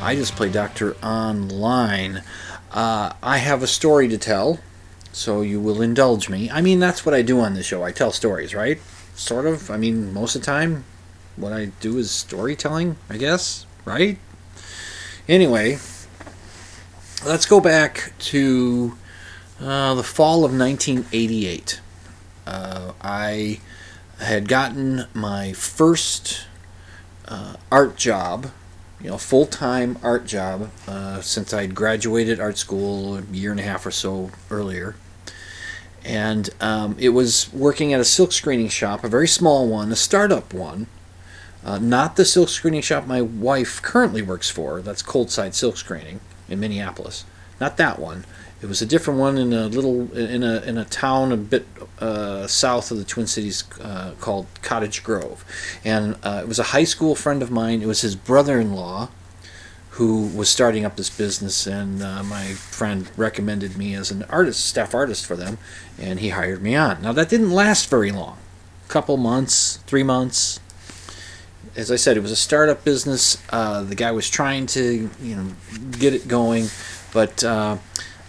I just play doctor online. Uh, I have a story to tell, so you will indulge me. I mean, that's what I do on the show. I tell stories, right? Sort of. I mean, most of the time, what I do is storytelling, I guess, right? Anyway, let's go back to uh, the fall of 1988. Uh, I had gotten my first uh, art job, you know, full time art job, uh, since I'd graduated art school a year and a half or so earlier. And um, it was working at a silk screening shop, a very small one, a startup one. Uh, not the silk screening shop my wife currently works for. That's Coldside Silk Screening in Minneapolis. Not that one. It was a different one in a little in a in a town a bit uh, south of the Twin Cities uh, called Cottage Grove, and uh, it was a high school friend of mine. It was his brother-in-law who was starting up this business, and uh, my friend recommended me as an artist, staff artist for them, and he hired me on. Now that didn't last very long, a couple months, three months. As I said, it was a startup business. Uh, the guy was trying to you know get it going, but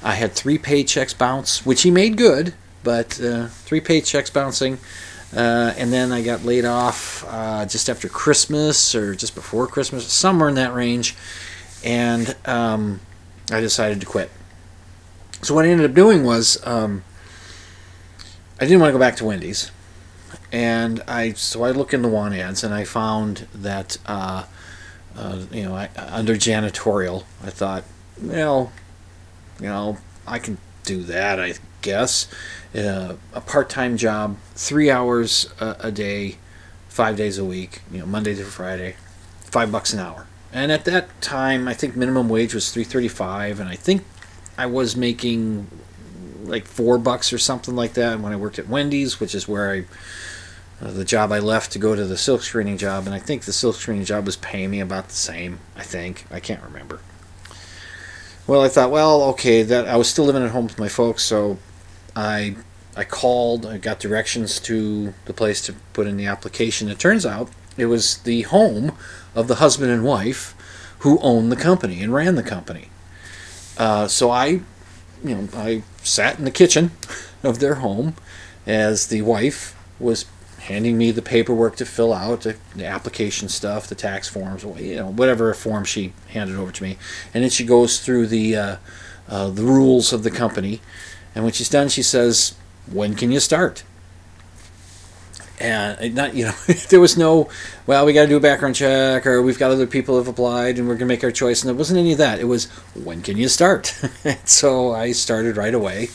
I had three paychecks bounce, which he made good, but uh, three paychecks bouncing. Uh, and then I got laid off uh, just after Christmas or just before Christmas, somewhere in that range. And um, I decided to quit. So what I ended up doing was um, I didn't want to go back to Wendy's. And I so I looked in the want ads and I found that uh, uh, you know I, under janitorial I thought well you know, I can do that, I guess. Uh, a part-time job, three hours a, a, day, five days a week. You know, Monday to Friday, five bucks an hour. And at that time, I think minimum wage was three thirty-five, and I think I was making like four bucks or something like that when I worked at Wendy's, which is where I. Uh, the job I left to go to the silk screening job, and I think the silk screening job was paying me about the same. I think I can't remember. Well, I thought, well, okay, that I was still living at home with my folks, so I I called, I got directions to the place to put in the application. It turns out it was the home of the husband and wife who owned the company and ran the company. Uh, so I, you know, I sat in the kitchen of their home as the wife was handing me the paperwork to fill out, the, the, application stuff, the tax forms, you know, whatever form she handed over to me, and then she goes through the uh, uh, the rules of the company, and when she's done, she says, "When can you start?" And not, you know, there was no, well, we got to do a background check, or we've got other people have applied, and we're gonna make our choice. And there wasn't any of that. It was, when can you start? so I started right away,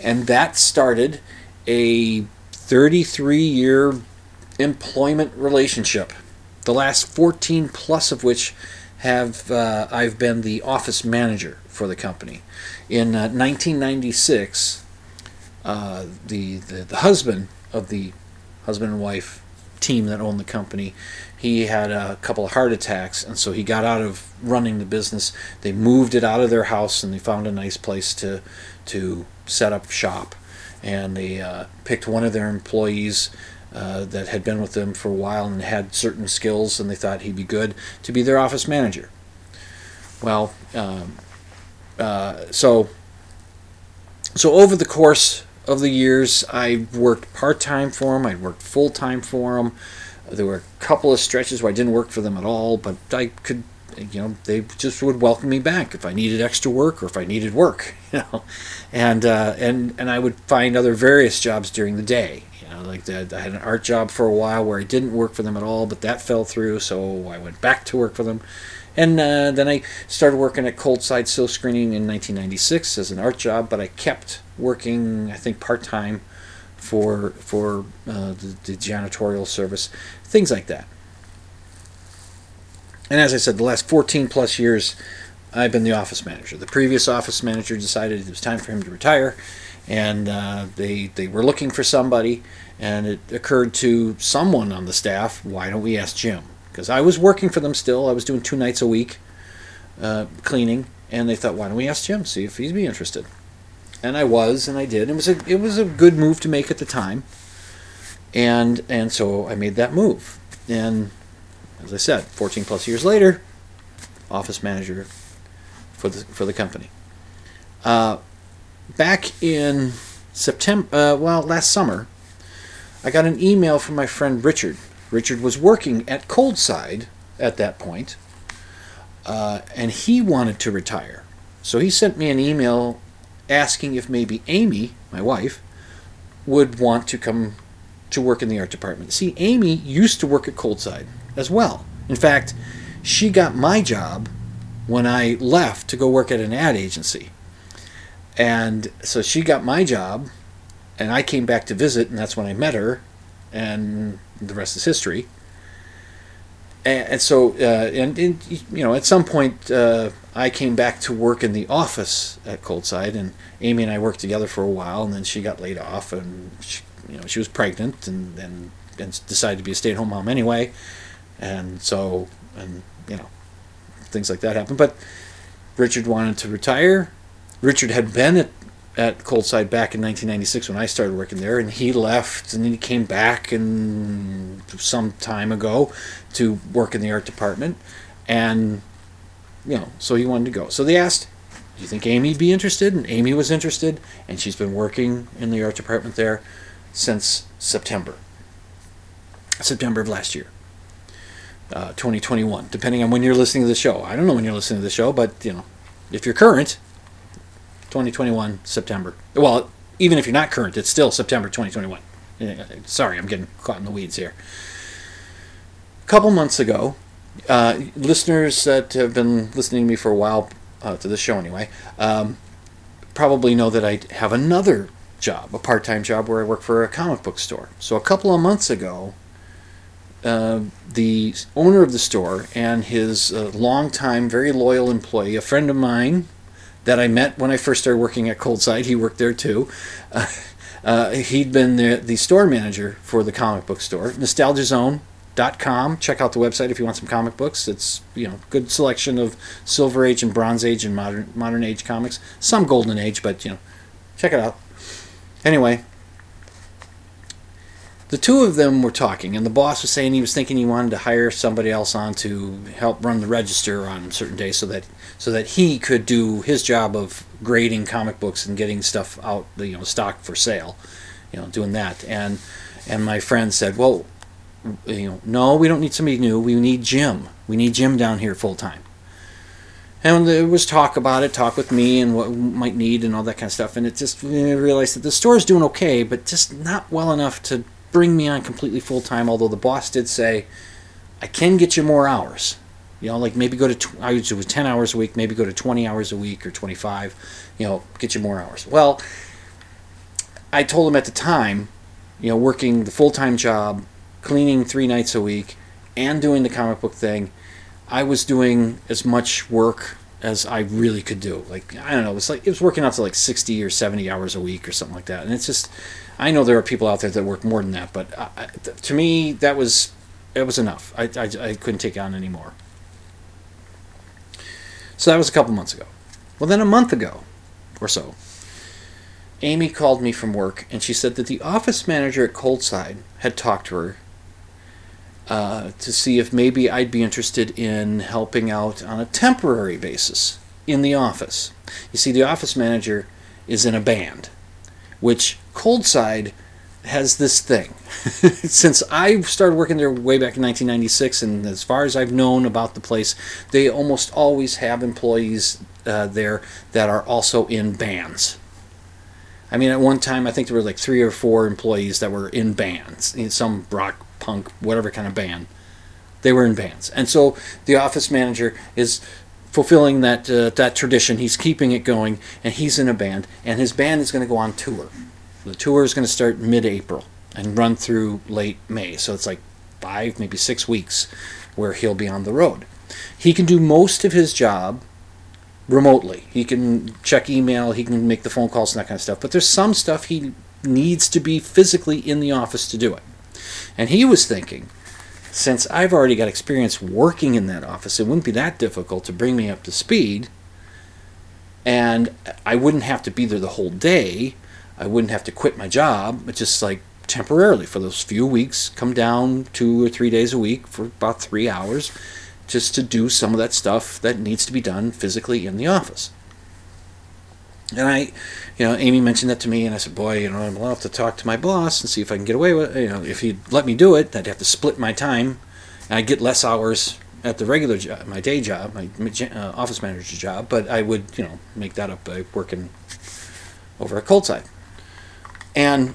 and that started a 33 year employment relationship, the last 14 plus of which have uh, I've been the office manager for the company. In uh, 1996, uh, the, the the husband of the husband and wife team that owned the company, he had a couple of heart attacks, and so he got out of running the business. They moved it out of their house, and they found a nice place to to set up shop and they uh, picked one of their employees uh, that had been with them for a while and had certain skills, and they thought he'd be good to be their office manager. Well, um, uh, so so over the course of the years, I worked part time for them. I worked full time for them. There were a couple of stretches where I didn't work for them at all, but I could, you know, they just would welcome me back if I needed extra work or if I needed work, you know, and uh, and and I would find other various jobs during the day. You know, like that. I had an art job for a while where I didn't work for them at all, but that fell through, so I went back to work for them. And uh, then I started working at Cold Side Screening in 1996 as an art job, but I kept working, I think, part time for for uh, the, the janitorial service, things like that. And as I said, the last 14 plus years, I've been the office manager. The previous office manager decided it was time for him to retire, and uh, they they were looking for somebody, and it occurred to someone on the staff, why don't we ask Jim? Because I was working for them still. I was doing two nights a week, uh, cleaning, and they thought, why don't we ask Jim, see if he'd be interested? And I was, and I did. It was a it was a good move to make at the time, and and so I made that move. And as I said, 14 plus years later, office manager for the for the company. Uh, back in September, uh, well, last summer, I got an email from my friend Richard. Richard was working at Coldside at that point, uh, and he wanted to retire. So he sent me an email asking if maybe Amy, my wife, would want to come to work in the art department. See, Amy used to work at Coldside as well. In fact, she got my job when I left to go work at an ad agency. And so she got my job, and I came back to visit, and that's when I met her, and the rest is history. And, and so, uh, and, and, you know, at some point, uh, I came back to work in the office at Coldside, and Amy and I worked together for a while, and then she got laid off, and she, you know, she was pregnant, and, and, and decided to be a stay-at-home mom anyway, and so, and you know, things like that happened. But Richard wanted to retire. Richard had been at at Coldside back in 1996 when I started working there, and he left, and then he came back and some time ago to work in the art department, and you know, so he wanted to go. So they asked, "Do you think Amy'd be interested?" And Amy was interested, and she's been working in the art department there since September, September of last year. Uh, 2021, depending on when you're listening to the show. I don't know when you're listening to the show, but you know, if you're current, 2021 September. Well, even if you're not current, it's still September 2021. Sorry, I'm getting caught in the weeds here. A couple months ago, uh, listeners that have been listening to me for a while, uh, to this show anyway, um, probably know that I have another job, a part time job where I work for a comic book store. So a couple of months ago, uh, the owner of the store and his uh, longtime, very loyal employee, a friend of mine that I met when I first started working at Coldside, he worked there too. Uh, uh, he'd been the, the store manager for the comic book store, nostalgiazone.com. Check out the website if you want some comic books. It's you know good selection of Silver Age and Bronze Age and modern modern age comics. Some Golden Age, but you know, check it out. Anyway, the two of them were talking, and the boss was saying he was thinking he wanted to hire somebody else on to help run the register on certain days, so that so that he could do his job of grading comic books and getting stuff out, you know, stock for sale, you know, doing that. And and my friend said, well, you know, no, we don't need somebody new. We need Jim. We need Jim down here full time. And there was talk about it, talk with me and what might need and all that kind of stuff. And it just realized that the store's doing okay, but just not well enough to bring me on completely full time. Although the boss did say, I can get you more hours. You know, like maybe go to tw- I was ten hours a week, maybe go to twenty hours a week or twenty five. You know, get you more hours. Well, I told him at the time, you know, working the full time job, cleaning three nights a week, and doing the comic book thing, I was doing as much work as I really could do. Like I don't know, it was like it was working out to like sixty or seventy hours a week or something like that. And it's just, I know there are people out there that work more than that, but I, to me that was it was enough. I, I, I couldn't take on anymore. So that was a couple months ago. Well, then a month ago or so, Amy called me from work and she said that the office manager at Coldside had talked to her uh, to see if maybe I'd be interested in helping out on a temporary basis in the office. You see, the office manager is in a band, which cold side has this thing. Since I started working there way back in 1996, and as far as I've known about the place, they almost always have employees uh, there that are also in bands. I mean, at one time, I think there were like three or four employees that were in bands, in some rock, punk, whatever kind of band. They were in bands, and so the office manager is fulfilling that uh, that tradition. He's keeping it going, and he's in a band, and his band is going to go on tour. The tour is going to start mid-April and run through late May, so it's like five, maybe six weeks where he'll be on the road. He can do most of his job remotely. He can check email, he can make the phone calls and that kind of stuff. But there's some stuff he needs to be physically in the office to do it. And he was thinking, since I've already got experience working in that office, it wouldn't be that difficult to bring me up to speed. And I wouldn't have to be there the whole day. I wouldn't have to quit my job, but just like temporarily for those few weeks, come down two or three days a week for about three hours just to do some of that stuff that needs to be done physically in the office. And I, you know, Amy mentioned that to me, and I said, "Boy, you know, I'm allowed to talk to my boss and see if I can get away with. It. You know, if he'd let me do it, I'd have to split my time, and I'd get less hours at the regular job, my day job, my uh, office manager's job. But I would, you know, make that up by working over at Cold Side. And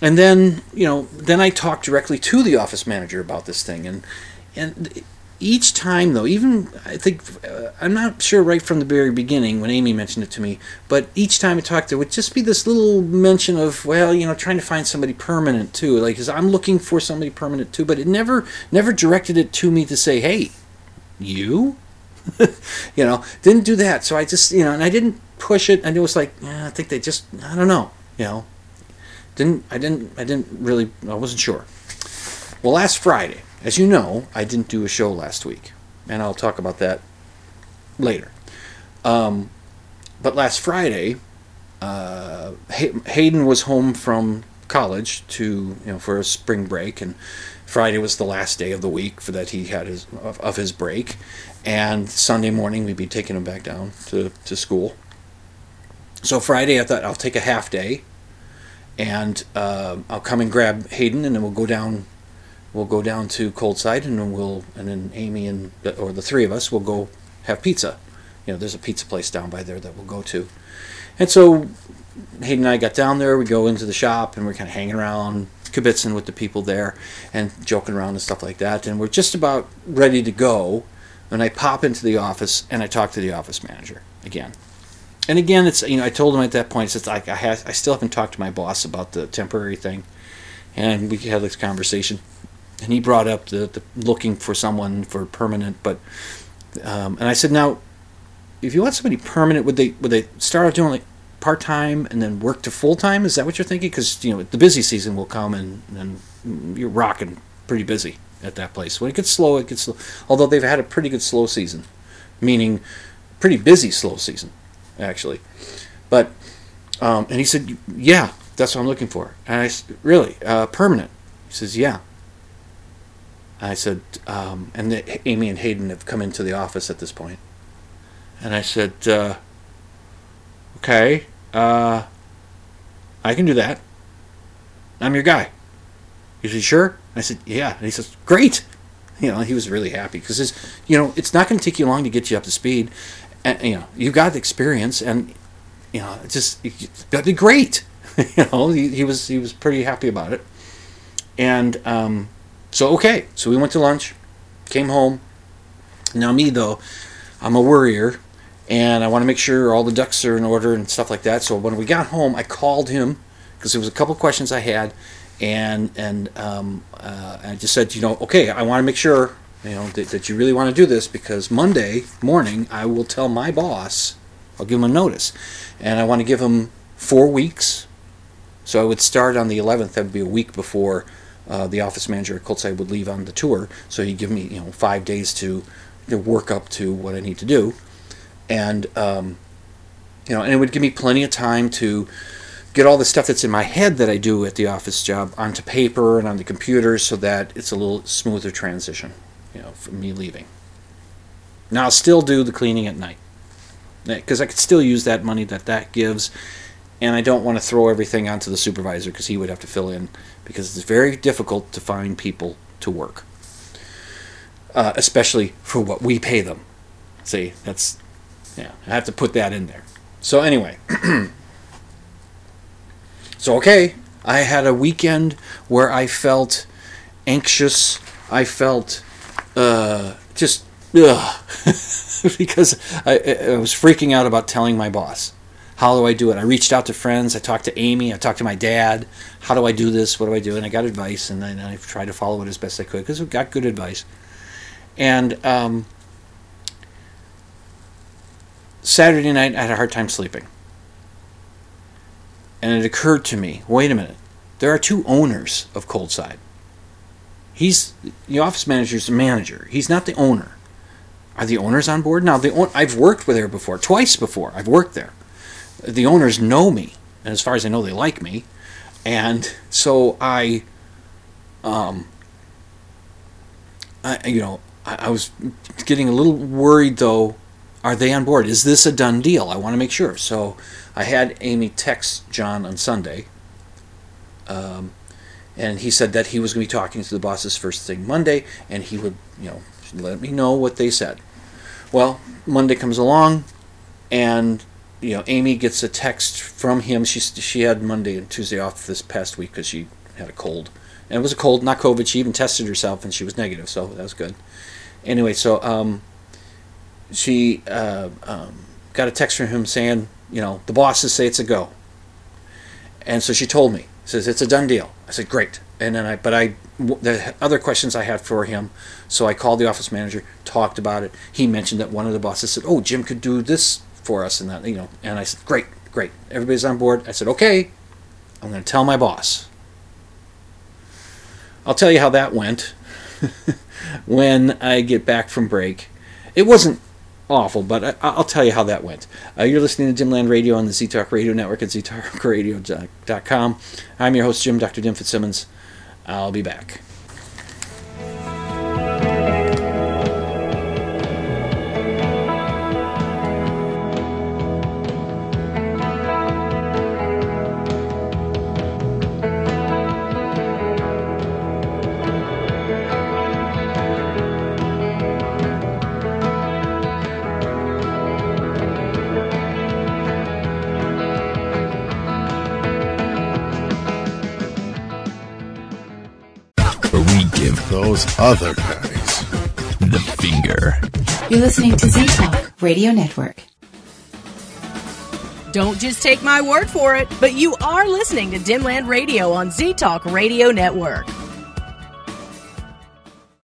and then, you know, then I talked directly to the office manager about this thing, and and each time though even i think uh, i'm not sure right from the very beginning when amy mentioned it to me but each time i talked there would just be this little mention of well you know trying to find somebody permanent too. Like cause i'm looking for somebody permanent too but it never never directed it to me to say hey you? You know didn't do that. So i just you know and i didn't push it. And it was like yeah, i think they just i don't know you know. Didn't i didn't i didn't really i wasn't sure. Well last friday as you know, I didn't do a show last week, and I'll talk about that later. Um, but last Friday, uh, Hayden was home from college to you know for a spring break, and Friday was the last day of the week for that he had his of, of his break, and Sunday morning we'd be taking him back down to, to school. So Friday I thought I'll take a half day, and uh, I'll come and grab Hayden, and then we'll go down we'll go down to Cold Side and then we'll and then Amy and or the three of us will go have pizza. You know, there's a pizza place down by there that we'll go to. And so Hayden and I got down there. We go into the shop and we're kind of hanging around, kibitzing with the people there, and joking around and stuff like that. And we're just about ready to go when I pop into the office and I talk to the office manager again. And again, it's you know I told him at that point it's like I have I still haven't talked to my boss about the temporary thing, and we had this conversation and he brought up the, the looking for someone for permanent. But um, and I said, now, if you want somebody permanent, would they would they start out doing like part time and then work to full time? Is that what you're thinking? Because you know the busy season will come and and you're rocking pretty busy at that place. When it gets slow, it gets slow. Although they've had a pretty good slow season, meaning pretty busy slow season, actually. But um, and he said, yeah, that's what I'm looking for. And I said, really uh, permanent. He says, yeah. I said, um, and the, Amy and Hayden have come into the office at this point. And I said, uh, okay, uh, I can do that. I'm your guy. He said, sure? I said, yeah. And he says, great. You know, he was really happy because you know, it's not going to take you long to get you up to speed. And, you know, you've got the experience and, you know, it's just, that'd be great. you know, he, he was, he was pretty happy about it. And, um, so, okay. So we went to lunch, came home. Now, me, though, I'm a worrier and I want to make sure all the ducks are in order and stuff like that. So when we got home, I called him because there was a couple questions I had, and and um, uh, I just said, you know, okay, I want to make sure you know that, that you really want to do this because Monday morning I will tell my boss, I'll give him a notice, and I want to give him four weeks. So I would start on the 11th. That would be a week before uh, the office manager at Coldside would leave on the tour, so he'd give me you know five days to, work up to what I need to do, and um, you know, and it would give me plenty of time to get all the stuff that's in my head that I do at the office job onto paper and on the computer, so that it's a little smoother transition, you know, from me leaving. Now I'll still do the cleaning at night because I could still use that money that that gives. And I don't want to throw everything onto the supervisor because he would have to fill in because it's very difficult to find people to work, uh, especially for what we pay them. See, that's yeah, I have to put that in there. So anyway, so okay, I had a weekend where I felt anxious. I felt uh, just ugh, because I, I was freaking out about telling my boss. How do I do it? I reached out to friends. I talked to Amy. I talked to my dad. How do I do this? What do I do? And I got advice, and then I tried to follow it as best I could because we got good advice. And um, Saturday night, I had a hard time sleeping. And it occurred to me wait a minute, there are two owners of Coldside. He's the office manager's the manager. He's not the owner. Are the owners on board now? The I've worked with her before, twice before. I've worked there. The owners know me, and as far as I know, they like me, and so I, um, I you know, I, I was getting a little worried though. Are they on board? Is this a done deal? I want to make sure. So I had Amy text John on Sunday. Um, and he said that he was going to be talking to the bosses first thing Monday, and he would, you know, let me know what they said. Well, Monday comes along, and you know, Amy gets a text from him. She she had Monday and Tuesday off this past week because she had a cold, and it was a cold, not COVID. She even tested herself, and she was negative, so that was good. Anyway, so um, she uh, um, got a text from him saying, you know, the bosses say it's a go, and so she told me says it's a done deal. I said great, and then I but I the other questions I had for him, so I called the office manager, talked about it. He mentioned that one of the bosses said, "Oh, Jim could do this for us," and that you know, and I said great, great, everybody's on board. I said okay, I'm going to tell my boss. I'll tell you how that went when I get back from break. It wasn't awful, but I, will tell you how that went. Uh, you're listening to Dimland Radio on the ZTalk Radio Network at ztalkradio.com. I'm your host, Jim Dr. Dim Fitzsimmons. I'll be back. Those other guys. The finger. You're listening to Z Talk Radio Network. Don't just take my word for it, but you are listening to Dimland Radio on Z Talk Radio Network.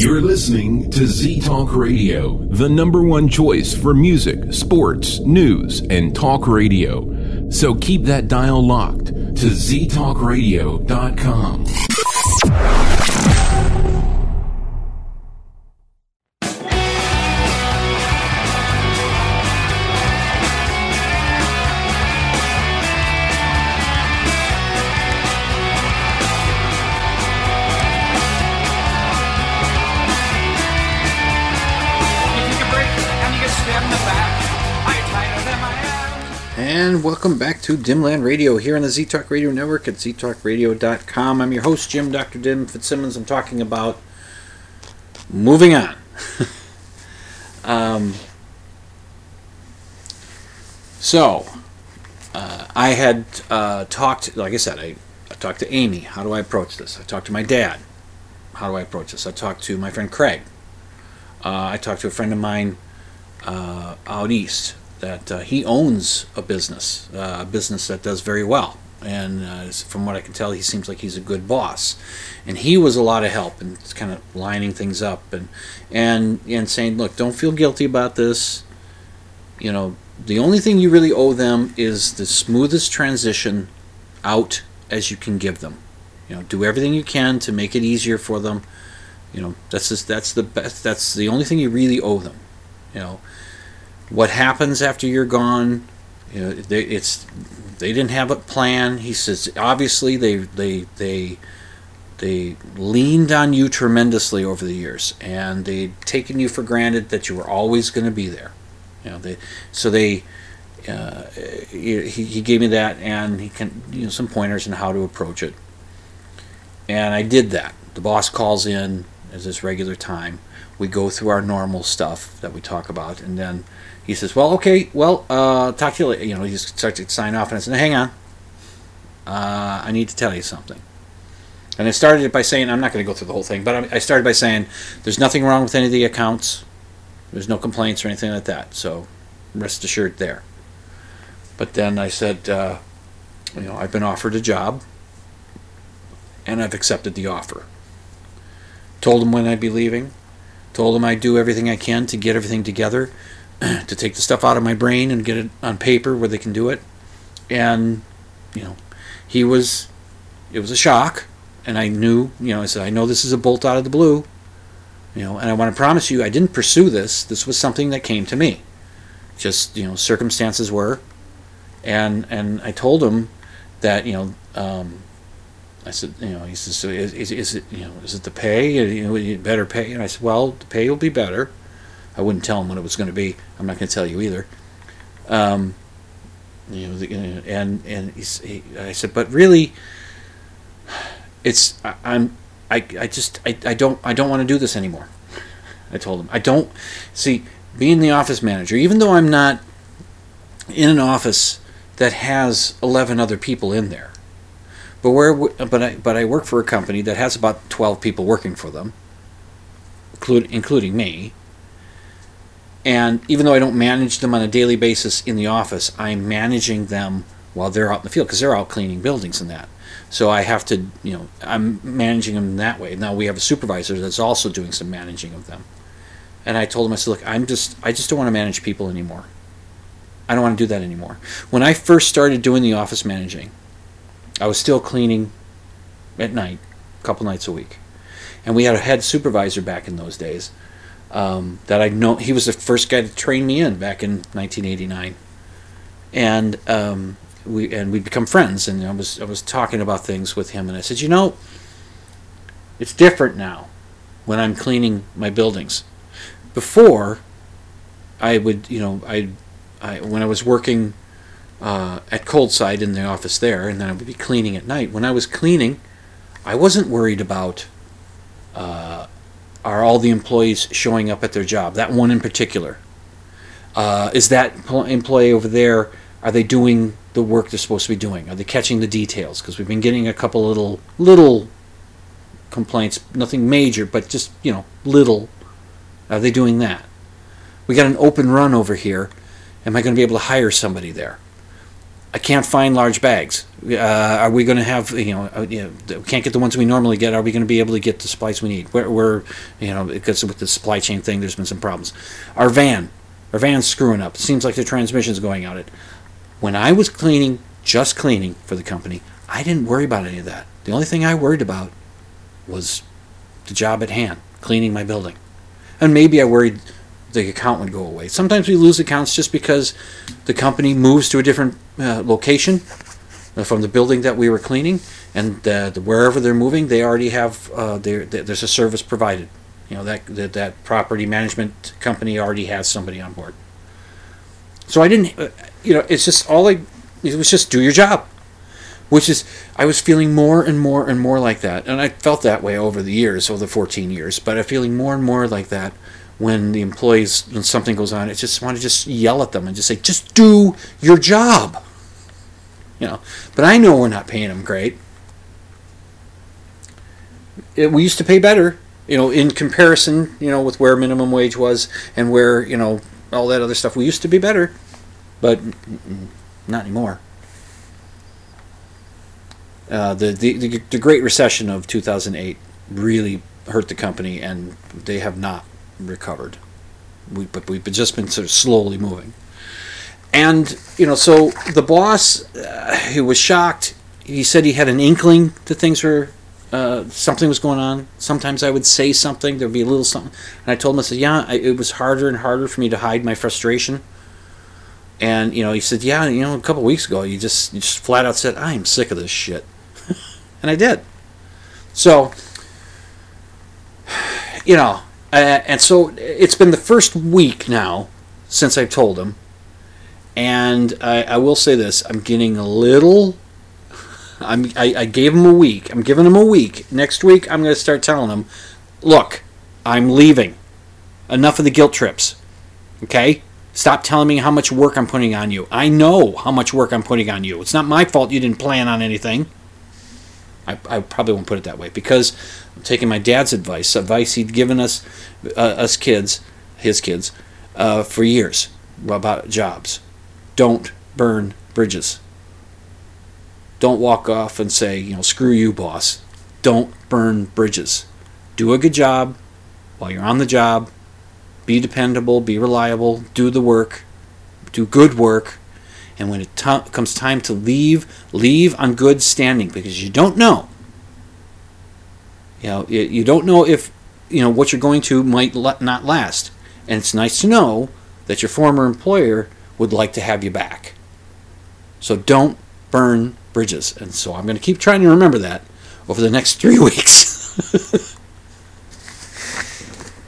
You're listening to Z Talk Radio, the number one choice for music, sports, news, and talk radio. So keep that dial locked to ztalkradio.com. Welcome back to Dimland Radio here on the Z Talk Radio Network at ztalkradio.com. I'm your host, Jim Dr. Dim Fitzsimmons. I'm talking about moving on. um, so, uh, I had uh, talked, like I said, I, I talked to Amy. How do I approach this? I talked to my dad. How do I approach this? I talked to my friend Craig. Uh, I talked to a friend of mine uh, out east that uh, he owns a business, uh, a business that does very well. And uh, from what I can tell, he seems like he's a good boss. And he was a lot of help and kind of lining things up and and and saying, look, don't feel guilty about this. you know, the only thing you really owe them is the smoothest transition out as you can give them. You know, do everything you can to make it easier for them. You know, that's just, that's the best. That's the only thing you really owe them. You know, what happens after you're gone? You know, they, it's they didn't have a plan. He says obviously they they they they leaned on you tremendously over the years, and they'd taken you for granted that you were always going to be there. You know, they so they uh, he, he gave me that, and he can you know some pointers on how to approach it. And I did that. The boss calls in as his regular time. We go through our normal stuff that we talk about, and then he says, "Well, okay, well, uh, talk to you later." You know, he just starts to sign off, and I said, "Hang on, uh, I need to tell you something." And I started it by saying, I'm not going to go through the whole thing, but I started by saying, there's nothing wrong with any of the accounts. There's no complaints or anything like that. So rest assured there. But then I said, uh, you know, I've been offered a job and I've accepted the offer. Told him when I'd be leaving. Told him I'd do everything I can to get everything together, to take the stuff out of my brain and get it on paper where they can do it. And, you know, he was, it was a shock and I knew, you know, I said, I know this is a bolt out of the blue, you know, and I want to promise you, I didn't pursue this. This was something that came to me. Just, you know, circumstances were, and and I told him that, you know, um, I said, you know, he says, so is, is, is, it, you know, is it the pay? You know, you better pay. And I said, well, the pay will be better. I wouldn't tell him what it was going to be. I'm not going to tell you either. Um, you know, the, and and he, I said, but really, it's I, I'm I, I just I, I don't I don't want to do this anymore. I told him I don't see being the office manager, even though I'm not in an office that has 11 other people in there. But where but I but I work for a company that has about 12 people working for them, including including me. And even though I don't manage them on a daily basis in the office, I'm managing them while they're out in the field because they're out cleaning buildings and that. So I have to, you know, I'm managing them that way. Now we have a supervisor that's also doing some managing of them. And I told him, I said, look, I'm just, I just don't want to manage people anymore. I don't want to do that anymore. When I first started doing the office managing, I was still cleaning at night, a couple nights a week. And we had a head supervisor back in those days um, that I know, he was the first guy to train me in back in 1989. And um, we and we become friends. And I was I was talking about things with him, and I said, you know, it's different now when I'm cleaning my buildings. Before, I would you know I, I when I was working uh, at Coldside in the office there, and then I would be cleaning at night. When I was cleaning, I wasn't worried about. Uh, are all the employees showing up at their job? That one in particular. Uh, is that employee over there? Are they doing the work they're supposed to be doing? Are they catching the details? Because we've been getting a couple little little complaints, nothing major, but just you know little. Are they doing that? We got an open run over here. Am I going to be able to hire somebody there? I can't find large bags. Uh, are we going to have you know, uh, you know, can't get the ones we normally get? Are we going to be able to get the supplies we need? We're, we're you know because with the supply chain thing, there's been some problems. Our van, our van's screwing up. It seems like the transmission's going out. It when I was cleaning, just cleaning for the company, I didn't worry about any of that. The only thing I worried about was the job at hand, cleaning my building. And maybe I worried the account would go away. Sometimes we lose accounts just because the company moves to a different uh, location uh, from the building that we were cleaning, and uh, the, wherever they're moving, they already have uh, there's a service provided. You know that, that that property management company already has somebody on board. So I didn't, uh, you know, it's just all I, it was just do your job. Which is, I was feeling more and more and more like that. And I felt that way over the years, over the 14 years. But I'm feeling more and more like that when the employees, when something goes on, I just want to just yell at them and just say, just do your job. You know, but I know we're not paying them great. It, we used to pay better, you know, in comparison, you know, with where minimum wage was and where, you know, all that other stuff. We used to be better, but not anymore. Uh, the, the the Great Recession of 2008 really hurt the company, and they have not recovered. We, but we've just been sort of slowly moving. and you know, so the boss, uh, he was shocked. He said he had an inkling that things were uh, something was going on. Sometimes I would say something, there'd be a little something, and I told him, I said, yeah, I, it was harder and harder for me to hide my frustration. And you know, he said, yeah, you know, a couple weeks ago, you just you just flat out said, I am sick of this shit, and I did. So, you know, uh, and so it's been the first week now since I've told him, and I, I will say this: I'm getting a little. I'm, I, I gave him a week. I'm giving him a week. Next week, I'm going to start telling him, look, I'm leaving. Enough of the guilt trips. Okay? Stop telling me how much work I'm putting on you. I know how much work I'm putting on you. It's not my fault you didn't plan on anything. I, I probably won't put it that way because I'm taking my dad's advice, advice he'd given us, uh, us kids, his kids, uh, for years about jobs. Don't burn bridges. Don't walk off and say, you know, screw you, boss. Don't burn bridges. Do a good job while you're on the job. Be dependable, be reliable, do the work, do good work, and when it t- comes time to leave, leave on good standing because you don't know. You know, you, don't know if you know what you're going to might not last, and it's nice to know that your former employer would like to have you back. So don't burn bridges, and so I'm going to keep trying to remember that over the next three weeks.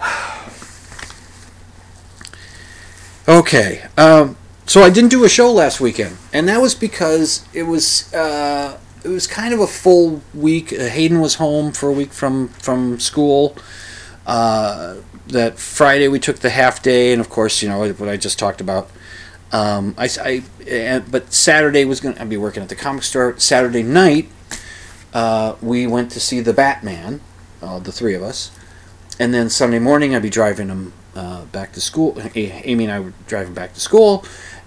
okay. Um, so I didn't do a show last weekend, and that was because it was uh, it was kind of a full week. Uh, Hayden was home for a week from from school. Uh, that Friday we took the half day, and of course, you know what I just talked about. Um, I, I and, but Saturday was going to I'd be working at the comic store. Saturday night, uh, we went to see the Batman, uh, the three of us, and then Sunday morning I'd be driving him uh, back to school. Amy and I were driving back to school,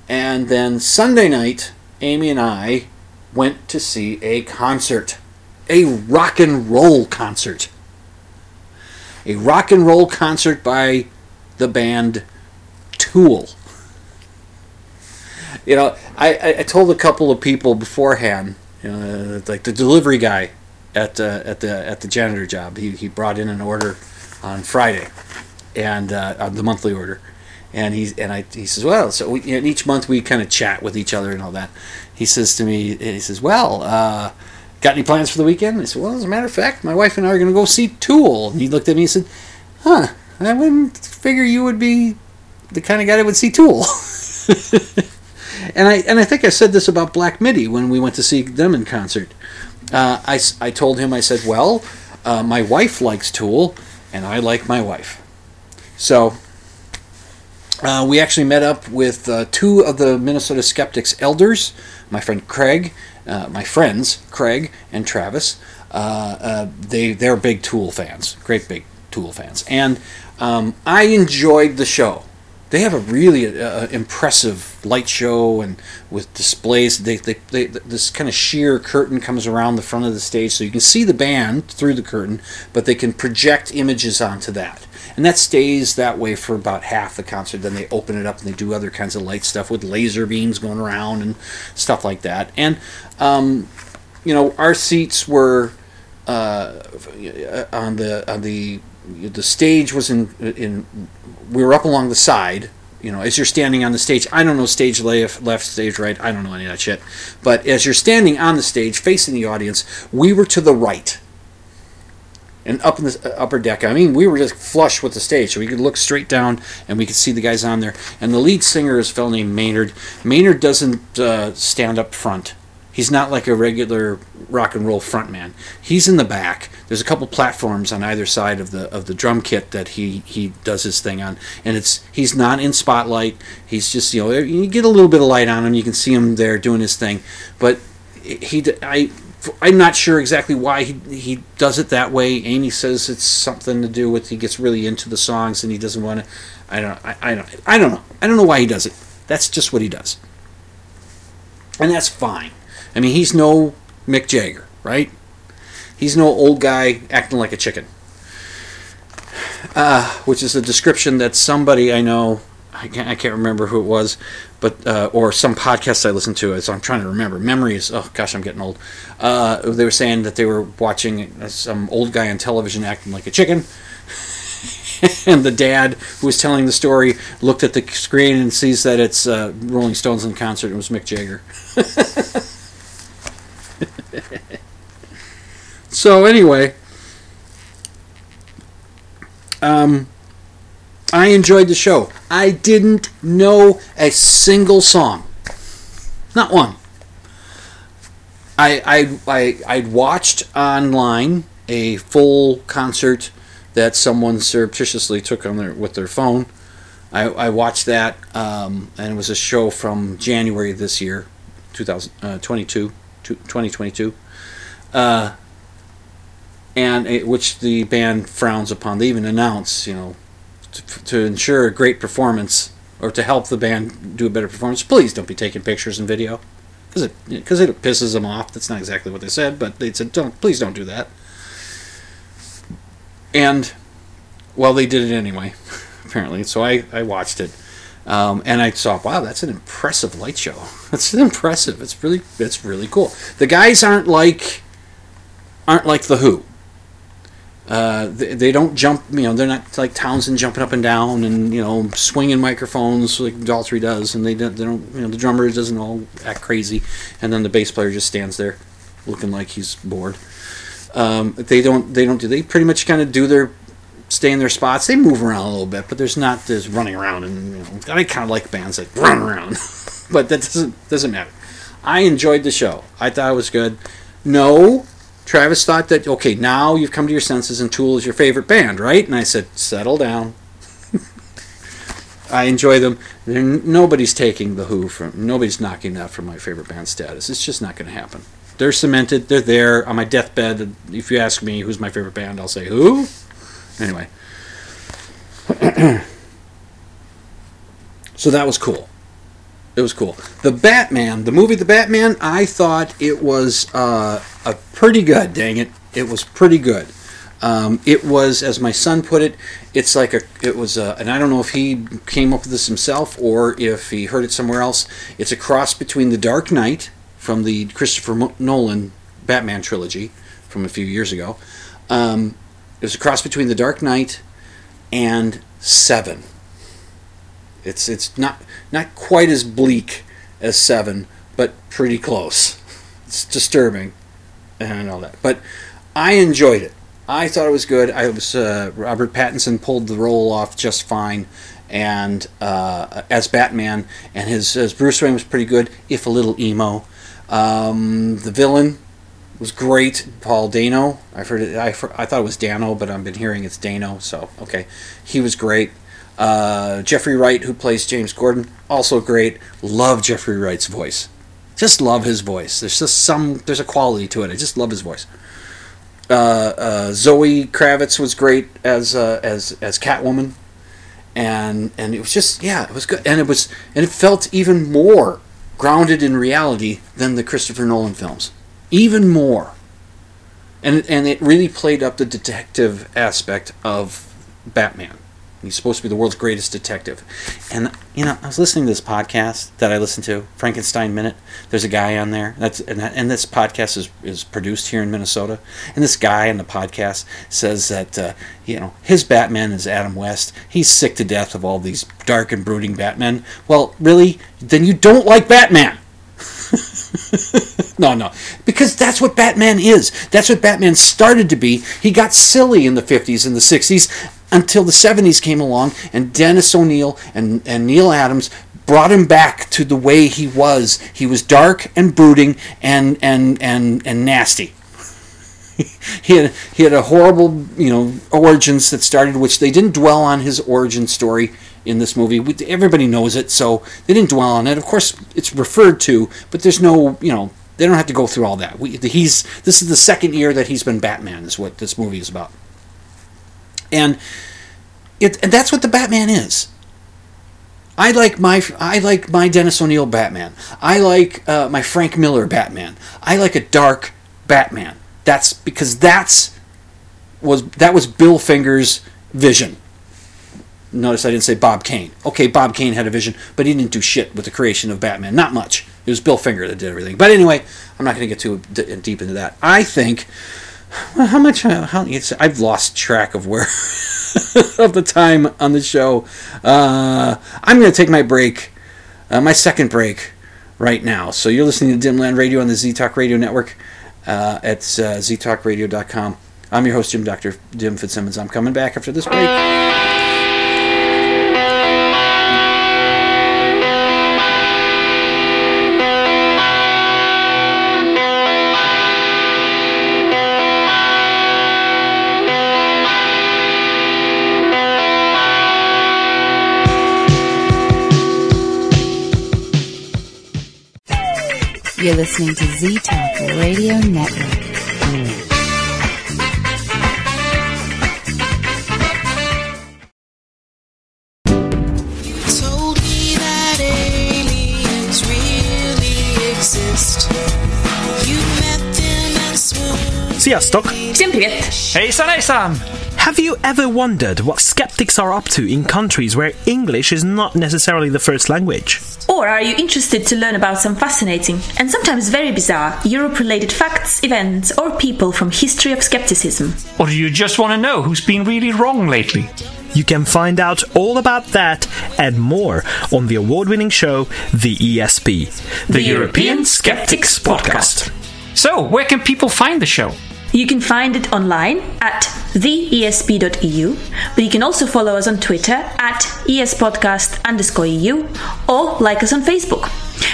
and then Sunday night, Amy and I went to see a concert, a rock and roll concert, a rock and roll concert by the band Tool. You know, I, I told a couple of people beforehand, you know, like the delivery guy at uh, at the at the janitor job, he, he brought in an order on Friday, and uh, the monthly order, and he and I he says, well, so we, you know, each month we kind of chat with each other and all that. He says to me, he says, well. Uh, Got any plans for the weekend? I said, Well, as a matter of fact, my wife and I are going to go see Tool. And he looked at me and said, Huh, I wouldn't figure you would be the kind of guy that would see Tool. and I and I think I said this about Black Midi when we went to see them in concert. Uh, I, I told him I said, well, uh, my wife likes Tool, and I like my wife. So uh, we actually met up with uh, two of the Minnesota Skeptics elders, my friend Craig, uh, my friends Craig and Travis. Uh, they they're big Tool fans, great big Tool fans, and um, I enjoyed the show they have a really uh, impressive light show and with displays. They, they, they, this kind of sheer curtain comes around the front of the stage, so you can see the band through the curtain, but they can project images onto that. And that stays that way for about half the concert. Then they open it up and they do other kinds of light stuff with laser beams going around and stuff like that. And um, you know, our seats were uh, on the on the the stage was in in we were up along the side you know as you're standing on the stage i don't know stage left left stage right i don't know any of that shit but as you're standing on the stage facing the audience we were to the right and up in the uh, upper deck i mean we were just flush with the stage so we could look straight down and we could see the guys on there and the lead singer is a fellow named maynard maynard doesn't uh, stand up front He's not like a regular rock and roll frontman. He's in the back. There's a couple platforms on either side of the of the drum kit that he he does his thing on, and it's he's not in spotlight. He's just you know you get a little bit of light on him. You can see him there doing his thing, but he I I'm not sure exactly why he, he does it that way. Amy says it's something to do with he gets really into the songs and he doesn't want to. I don't I, I don't I don't know. I don't know why he does it. That's just what he does, and that's fine. I mean, he's no Mick Jagger, right? He's no old guy acting like a chicken. Uh, which is a description that somebody I know, I can't, I can't remember who it was, but uh, or some podcast I listened to. So I'm trying to remember. memories. oh gosh, I'm getting old. Uh, they were saying that they were watching some old guy on television acting like a chicken. and the dad who was telling the story looked at the screen and sees that it's uh, Rolling Stones in concert. It was Mick Jagger. so anyway, um, I enjoyed the show. I didn't know a single song, not one. I I I I'd watched online a full concert that someone surreptitiously took on their with their phone. I, I watched that, um, and it was a show from January this year, 2022, uh, 2022, uh, and it, which the band frowns upon. They even announce, you know, to, to ensure a great performance or to help the band do a better performance, please don't be taking pictures and video because it because it pisses them off. That's not exactly what they said, but they said don't please don't do that. And well, they did it anyway, apparently. So I I watched it. Um, and I saw, wow, that's an impressive light show. That's impressive. It's really, it's really cool. The guys aren't like, aren't like the Who. Uh, they, they, don't jump, you know, they're not like Townshend jumping up and down and, you know, swinging microphones like Daltrey does. And they don't, they don't, you know, the drummer doesn't all act crazy. And then the bass player just stands there looking like he's bored. Um, they don't, they don't do, they pretty much kind of do their, stay in their spots. They move around a little bit, but there's not this running around. And, you know, I kind of like bands that run around, but that doesn't, doesn't matter. I enjoyed the show. I thought it was good. No, Travis thought that, okay, now you've come to your senses and Tool is your favorite band, right? And I said, settle down. I enjoy them. They're, nobody's taking the Who from, nobody's knocking that from my favorite band status. It's just not going to happen. They're cemented. They're there on my deathbed. If you ask me who's my favorite band, I'll say Who. Anyway. so that was cool. It was cool. The Batman, the movie The Batman, I thought it was uh, a pretty good. Dang it, it was pretty good. Um, it was, as my son put it, it's like a. It was, a, and I don't know if he came up with this himself or if he heard it somewhere else. It's a cross between The Dark Knight from the Christopher Nolan Batman trilogy from a few years ago. Um, it was a cross between The Dark Knight and Seven. It's it's not not quite as bleak as Seven, but pretty close. It's disturbing and all that, but I enjoyed it. I thought it was good. I was uh, Robert Pattinson pulled the role off just fine, and uh, as Batman, and his as Bruce Wayne was pretty good, if a little emo. Um, the villain was great. Paul Dano. I've heard it. I, I thought it was Dano, but I've been hearing it's Dano. So okay, he was great. Uh, Jeffrey Wright, who plays James Gordon, also great. Love Jeffrey Wright's voice. Just love his voice. There's just some. There's a quality to it. I just love his voice. Uh, uh, Zoe Kravitz was great as uh, as as Catwoman, and and it was just yeah, it was good, and it was and it felt even more grounded in reality than the Christopher Nolan films, even more. And and it really played up the detective aspect of Batman. He's supposed to be the world's greatest detective. And you know, I was listening to this podcast that I listened to, Frankenstein Minute. There's a guy on there. That's and, and this podcast is is produced here in Minnesota. And this guy on the podcast says that uh, you know his Batman is Adam West. He's sick to death of all these dark and brooding Batmen. Well, really, then you don't like Batman. no, no. Because that's what Batman is. That's what Batman started to be. He got silly in the 50s and the 60s until the 70s came along and Dennis O'Neil and, and Neal Adams brought him back to the way he was. He was dark and brooding and and and, and nasty. he had he had a horrible you know origins that started which they didn't dwell on his origin story in this movie. Everybody knows it, so they didn't dwell on it. Of course, it's referred to, but there's no you know they don't have to go through all that. We, he's this is the second year that he's been Batman. Is what this movie is about and it and that's what the Batman is. I like my I like my Dennis O'Neil Batman. I like uh, my Frank Miller Batman. I like a dark Batman. That's because that's was that was Bill Finger's vision. Notice I didn't say Bob Kane. Okay, Bob Kane had a vision, but he didn't do shit with the creation of Batman. Not much. It was Bill Finger that did everything. But anyway, I'm not going to get too d- deep into that. I think. Well, how much? uh, How, I've lost track of where of the time on the show. Uh, I'm going to take my break, uh, my second break, right now. So you're listening to Dimland Radio on the Z Talk Radio Network. Uh, at uh, ztalkradio.com. I'm your host, Jim Dr. Jim Fitzsimmons. I'm coming back after this break. You're listening to Z Talk Radio Network. told me that aliens really exist. You met them and swooned. Sziasztok! Всем привет! Hejsan hejsan! Have you ever wondered what skeptics are up to in countries where English is not necessarily the first language? Or are you interested to learn about some fascinating and sometimes very bizarre Europe related facts, events, or people from history of skepticism? Or do you just want to know who's been really wrong lately? You can find out all about that and more on the award winning show, The ESP, The European Skeptics Podcast. So, where can people find the show? You can find it online at theesp.eu, but you can also follow us on Twitter at espodcast underscore eu or like us on Facebook.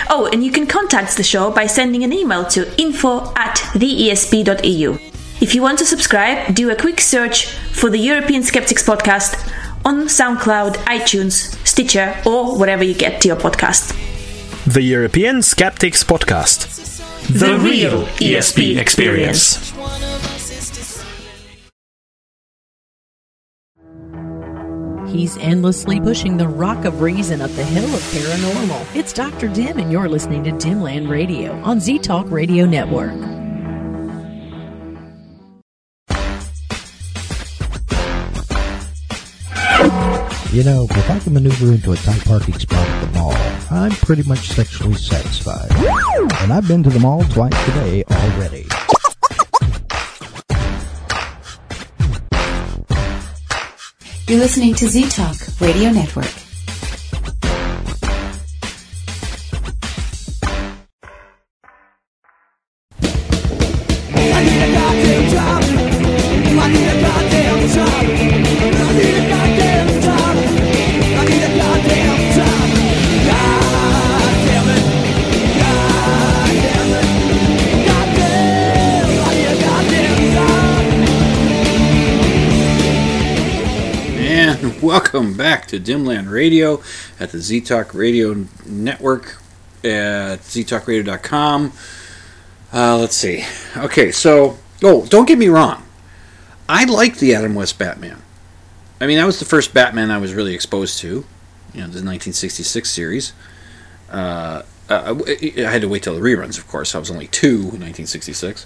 Oh, and you can contact the show by sending an email to info at theesp.eu. If you want to subscribe, do a quick search for the European Skeptics Podcast on SoundCloud, iTunes, Stitcher, or wherever you get to your podcast. The European Skeptics Podcast. The real ESP experience. One of us is to see. He's endlessly pushing the rock of reason up the hill of paranormal. It's Dr. Dim, and you're listening to Dimland Radio on Z Talk Radio Network. You know, if I can maneuver into a tight parking spot at the mall, I'm pretty much sexually satisfied. And I've been to the mall twice today already. You're listening to Z Talk Radio Network. Dimland Radio at the Z Talk Radio Network at ztalkradio.com. Uh, let's see. Okay, so, oh, don't get me wrong. I like the Adam West Batman. I mean, that was the first Batman I was really exposed to, you know, the 1966 series. Uh, uh, I I had to wait till the reruns, of course. I was only two in 1966.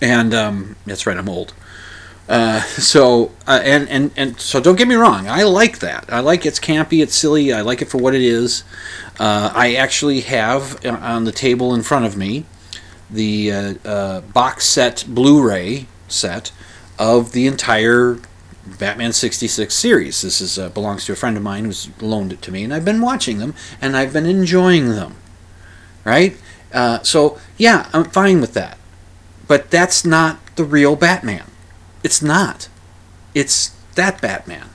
And um, that's right, I'm old. Uh, so uh, and and and so don't get me wrong i like that. I like it's campy it's silly i like it for what it is. Uh, i actually have uh, on the table in front of me the uh, box set blu-ray set of the entire batman 66 series. This is belongs to a friend of mine who's loaned it to me and i've been watching them and i've been enjoying them right? So yeah i'm fine with that. But that's not the real batman it's not. It's that Batman.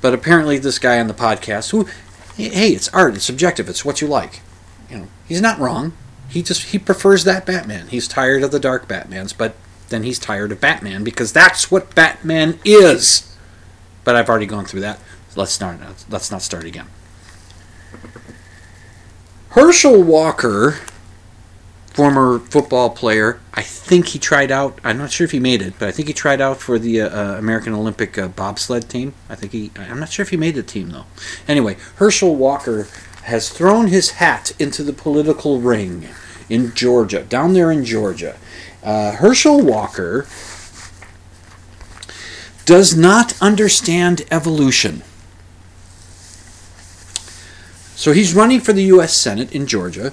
But apparently, this guy on the podcast, who, hey, it's art, it's subjective, it's what you like. You know, he's not wrong. He just he prefers that Batman. He's tired of the dark Batmans, but then he's tired of Batman because that's what Batman is. But I've already gone through that. Let's start. Let's not start again. Herschel Walker former football player. I think he tried out. I'm not sure if he made it, but I think he tried out for the uh, uh, American Olympic uh, bobsled team. I think he. I'm not sure if he made the team though. Anyway, Herschel Walker has thrown his hat into the political ring in Georgia, down there in Georgia. Uh, Herschel Walker does not understand evolution. So he's running for the U.S. Senate in Georgia.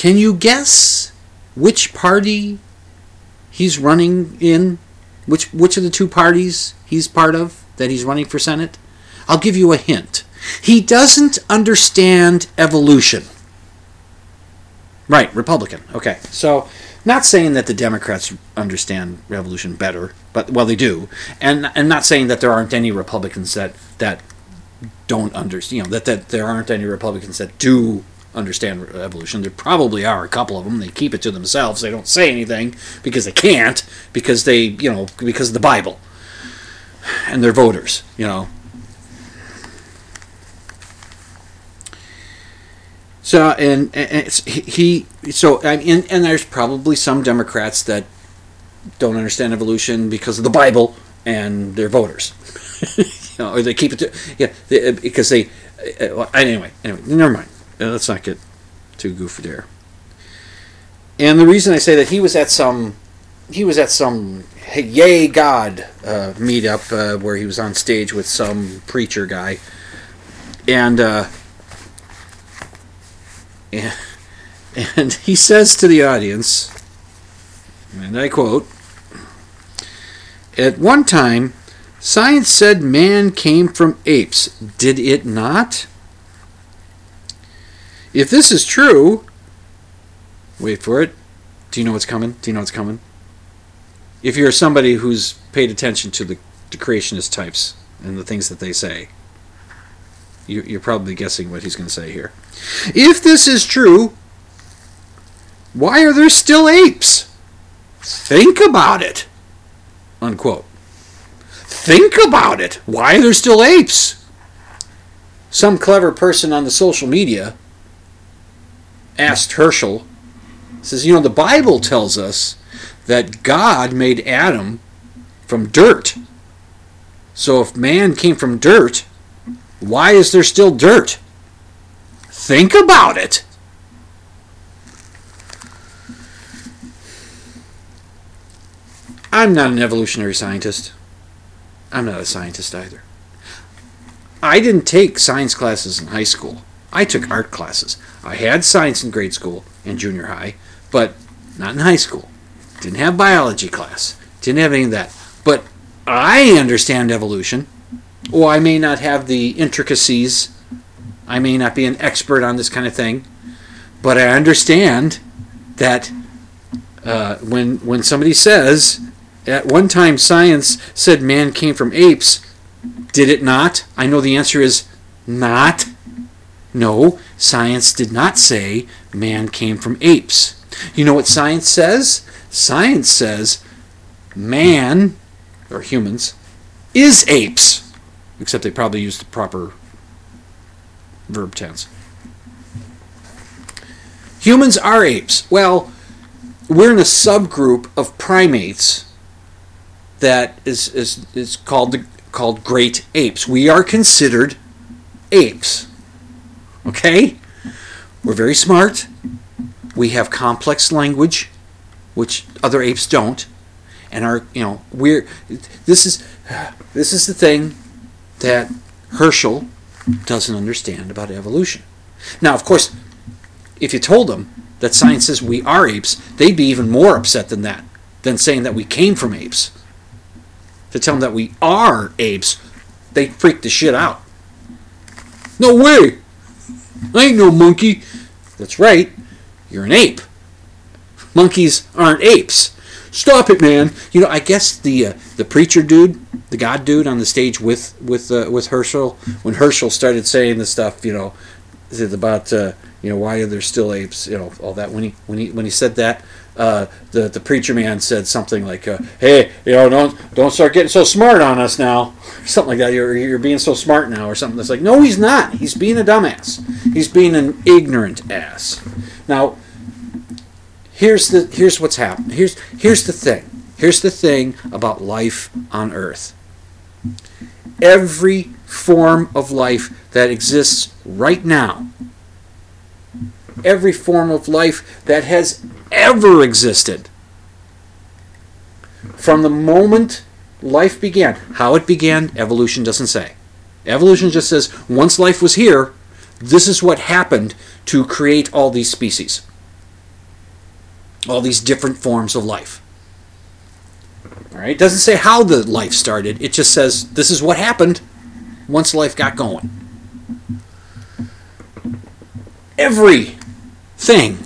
Can you guess which party he's running in? Which which of the two parties he's part of that he's running for Senate? I'll give you a hint. He doesn't understand evolution. Right, Republican. Okay. So, not saying that the Democrats understand revolution better, but well they do. And and not saying that there aren't any Republicans that that don't understand, you know, that that there aren't any Republicans that do understand evolution. There probably are a couple of them. They keep it to themselves. They don't say anything because they can't because they, you know, because of the Bible. And they're voters, you know. So and, and he so and, and there's probably some Democrats that don't understand evolution because of the Bible and they're voters, you know, or they keep it to yeah they, because they uh, well, anyway anyway never mind Uh, let's not get too goofy there. And the reason I say that he was at some he was at some hey, yay God uh, meetup uh, where he was on stage with some preacher guy, and. Uh, and, and he says to the audience, and I quote, At one time, science said man came from apes. Did it not? If this is true, wait for it. Do you know what's coming? Do you know what's coming? If you're somebody who's paid attention to the, the creationist types and the things that they say, you, you're probably guessing what he's going to say here. If this is true, why are there still apes? Think about it. Unquote. Think about it. Why are there still apes? Some clever person on the social media asked Herschel, says, You know, the Bible tells us that God made Adam from dirt. So if man came from dirt, why is there still dirt? Think about it. I'm not an evolutionary scientist. I'm not a scientist either. I didn't take science classes in high school. I took art classes. I had science in grade school and junior high, but not in high school. Didn't have biology class. Didn't have any of that. But I understand evolution. Or I may not have the intricacies. I may not be an expert on this kind of thing. But I understand that uh, when when somebody says at one time science said man came from apes, did it not? I know the answer is not. No, science did not say man came from apes. You know what science says? Science says man, or humans, is apes. Except they probably used the proper verb tense. Humans are apes. Well, we're in a subgroup of primates that is, is, is called called great apes. We are considered apes. Okay? We're very smart. We have complex language, which other apes don't. And our, you know, we're this is this is the thing that Herschel doesn't understand about evolution. Now, of course, if you told them that science says we are apes, they'd be even more upset than that, than saying that we came from apes. To tell them that we are apes, they'd freak the shit out. No way! I ain't no monkey. That's right, you're an ape. Monkeys aren't apes. Stop it, man. You know, I guess the uh, the preacher dude, the God dude on the stage with with uh, with Herschel, when Herschel started saying the stuff, you know, about uh, you know why are there still apes, you know, all that. When he when he when he said that, uh, the the preacher man said something like, uh, "Hey, you know, don't don't start getting so smart on us now," something like that. You're you're being so smart now, or something. That's like, no, he's not. He's being a dumbass. He's being an ignorant ass. Now, here's the here's what's happened. Here's here's the thing. Here's the thing about life on Earth. Every form of life that exists right now, every form of life that has ever existed, from the moment life began. How it began, evolution doesn't say. Evolution just says once life was here, this is what happened to create all these species, all these different forms of life. All right, it doesn't say how the life started. It just says this is what happened once life got going. Every thing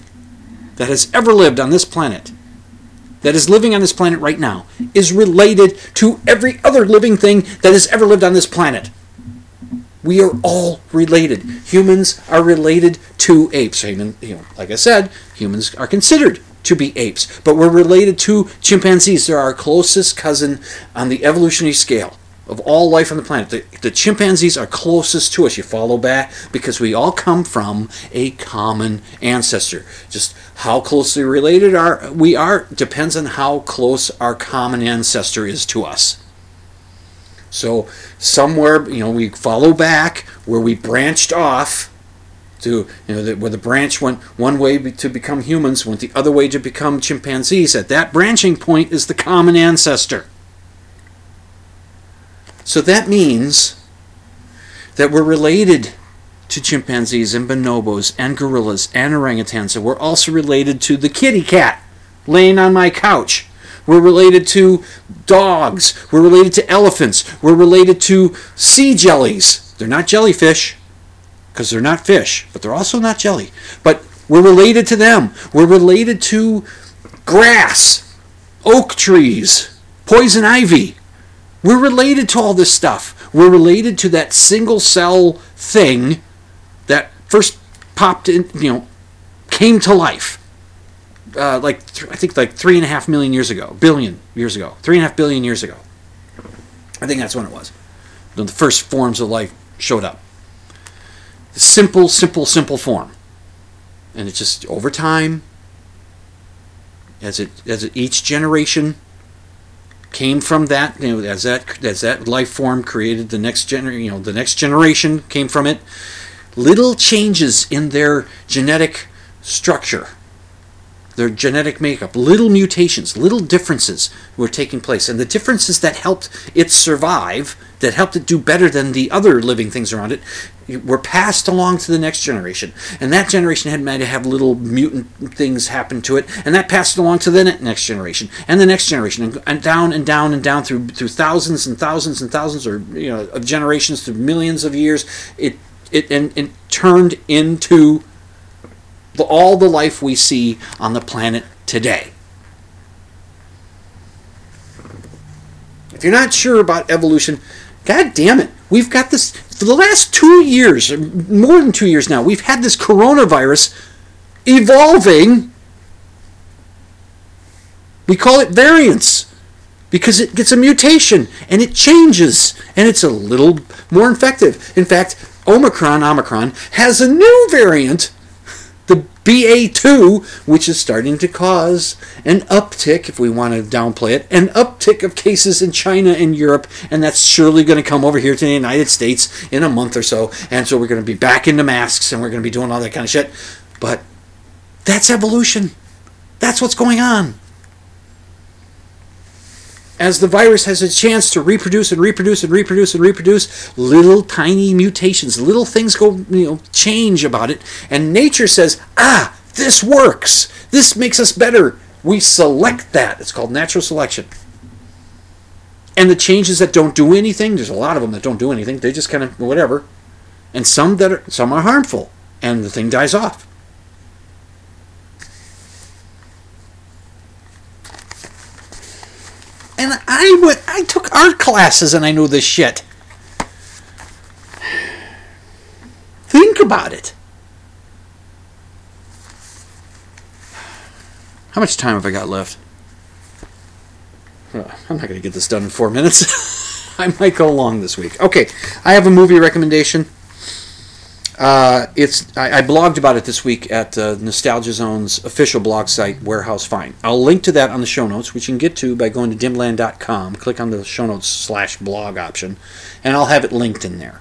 that has ever lived on this planet, that is living on this planet right now, is related to every other living thing that has ever lived on this planet. We are all related. Humans are related to apes. You know, like I said, humans are considered to be apes, but we're related to chimpanzees. They're our closest cousin on the evolutionary scale of all life on the planet. The, the chimpanzees are closest to us. You follow back because we all come from a common ancestor. Just how closely related are we are depends on how close our common ancestor is to us. So somewhere, you know, we follow back where we branched off to, you know, the, where the branch went one way to become humans, went the other way to become chimpanzees. At that branching point is the common ancestor. So that means that we're related to chimpanzees and bonobos and gorillas and orangutans, and we're also related to the kitty cat laying on my couch. We're related to dogs. We're related to elephants. We're related to sea jellies. They're not jellyfish because they're not fish, but they're also not jelly. But we're related to them. We're related to grass, oak trees, poison ivy. We're related to all this stuff. We're related to that single cell thing that first popped in, you know, came to life. Uh, like th- I think like three and a half million years ago, billion years ago, three and a half billion years ago. I think that's when it was. When the first forms of life showed up. The simple, simple, simple form, and it just over time, as it as it, each generation came from that, you know, as that as that life form created the next gener, you know, the next generation came from it. Little changes in their genetic structure their genetic makeup, little mutations, little differences were taking place. And the differences that helped it survive, that helped it do better than the other living things around it, were passed along to the next generation. And that generation had might have little mutant things happen to it, and that passed along to the next generation, and the next generation, and, and down and down and down through through thousands and thousands and thousands, or you know, of generations through millions of years. It it and it turned into the, all the life we see on the planet today. If you're not sure about evolution, god damn it, we've got this for the last two years, or more than two years now, we've had this coronavirus evolving. We call it variants because it gets a mutation and it changes and it's a little more infective. In fact, Omicron, Omicron, has a new variant BA2, which is starting to cause an uptick, if we want to downplay it, an uptick of cases in China and Europe, and that's surely going to come over here to the United States in a month or so, and so we're going to be back into masks and we're going to be doing all that kind of shit. But that's evolution. That's what's going on. As the virus has a chance to reproduce and reproduce and reproduce and reproduce, little tiny mutations, little things go, you know, change about it, and nature says, "Ah, this works. This makes us better." We select that. It's called natural selection. And the changes that don't do anything, there's a lot of them that don't do anything. They just kind of whatever. And some that are some are harmful, and the thing dies off. And I went, I took art classes and I know this shit. Think about it. How much time have I got left? I'm not going to get this done in four minutes. I might go long this week. Okay, I have a movie recommendation. Uh, it's I, I blogged about it this week at uh, Nostalgia Zone's official blog site, Warehouse Fine. I'll link to that on the show notes, which you can get to by going to dimland.com. Click on the show notes slash blog option, and I'll have it linked in there.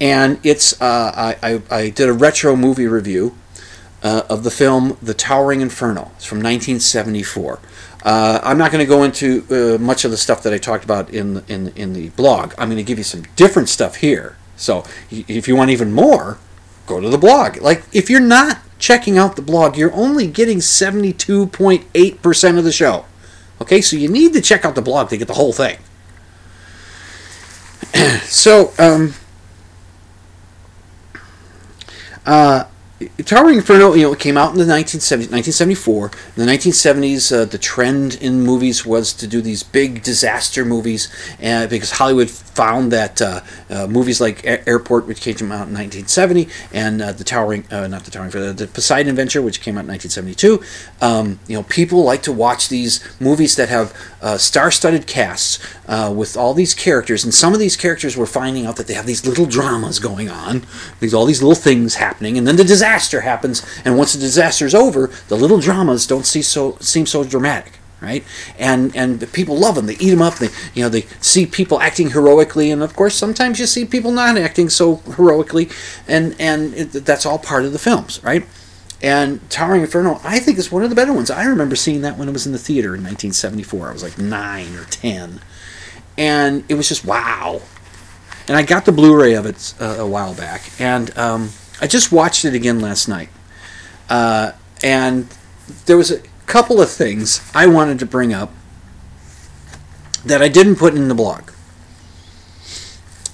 And it's uh, I, I, I did a retro movie review uh, of the film The Towering Inferno. It's from 1974. Uh, I'm not going to go into much of the stuff that I talked about in in in the blog. I'm going to give you some different stuff here. So if you want even more, go to the blog. Like if you're not checking out the blog, you're only getting 72.8% of the show. Okay, so you need to check out the blog to get the whole thing. so, um, uh, Towering Inferno, you know, it came out in the 1970s, 1974. In the 1970s, uh, the trend in movies was to do these big disaster movies, uh, because Hollywood found that uh, uh, movies like A- Airport, which came out in 1970, and uh, the Towering, uh, not the Towering Inferno, the Poseidon Adventure, which came out in 1972. Um, you know, people like to watch these movies that have uh, star-studded casts uh, with all these characters, and some of these characters we're finding out that they have these little dramas going on, these all these little things happening, and then the disaster happens, and once the disaster's over, the little dramas don't see so seem so dramatic. Right, and and the people love them. They eat them up. They you know they see people acting heroically, and of course sometimes you see people not acting so heroically, and and it, that's all part of the films, right? And Towering Inferno, I think, is one of the better ones. I remember seeing that when it was in the theater in 1974. I was like nine or ten, and it was just wow. And I got the Blu-ray of it uh, a while back, and um, I just watched it again last night. Uh, and there was a couple of things I wanted to bring up that I didn't put in the blog.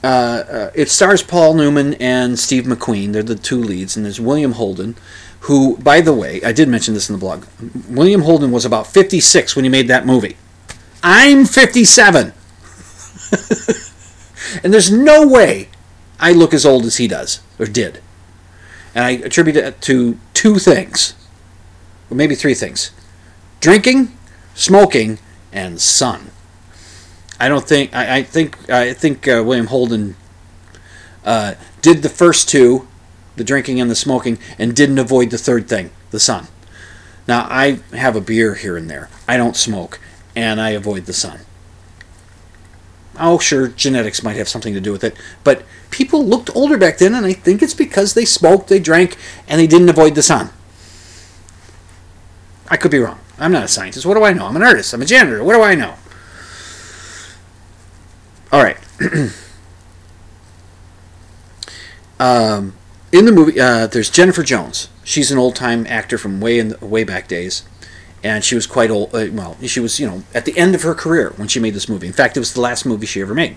Uh, uh, it stars Paul Newman and Steve McQueen. They're the two leads, and there's William Holden, who, by the way, I did mention this in the blog. William Holden was about 56 when he made that movie. I'm 57. and there's no way I look as old as he does, or did. And I attribute it to two things, or maybe three things drinking, smoking, and sun. I don't think I, I think I think uh, William Holden uh, did the first two, the drinking and the smoking, and didn't avoid the third thing, the sun. Now I have a beer here and there. I don't smoke, and I avoid the sun. Oh, sure, genetics might have something to do with it, but people looked older back then, and I think it's because they smoked, they drank, and they didn't avoid the sun. I could be wrong. I'm not a scientist. What do I know? I'm an artist. I'm a janitor. What do I know? All right. um, in the movie, uh, there's Jennifer Jones. She's an old time actor from way in the, way back days, and she was quite old. Uh, well, she was you know at the end of her career when she made this movie. In fact, it was the last movie she ever made,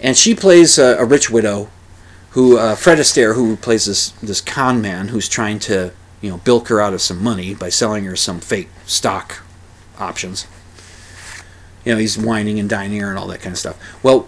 and she plays a rich widow, who uh, Fred Astaire, who plays this this con man who's trying to you know bilk her out of some money by selling her some fake stock options. You know he's wining and dining her and all that kind of stuff. Well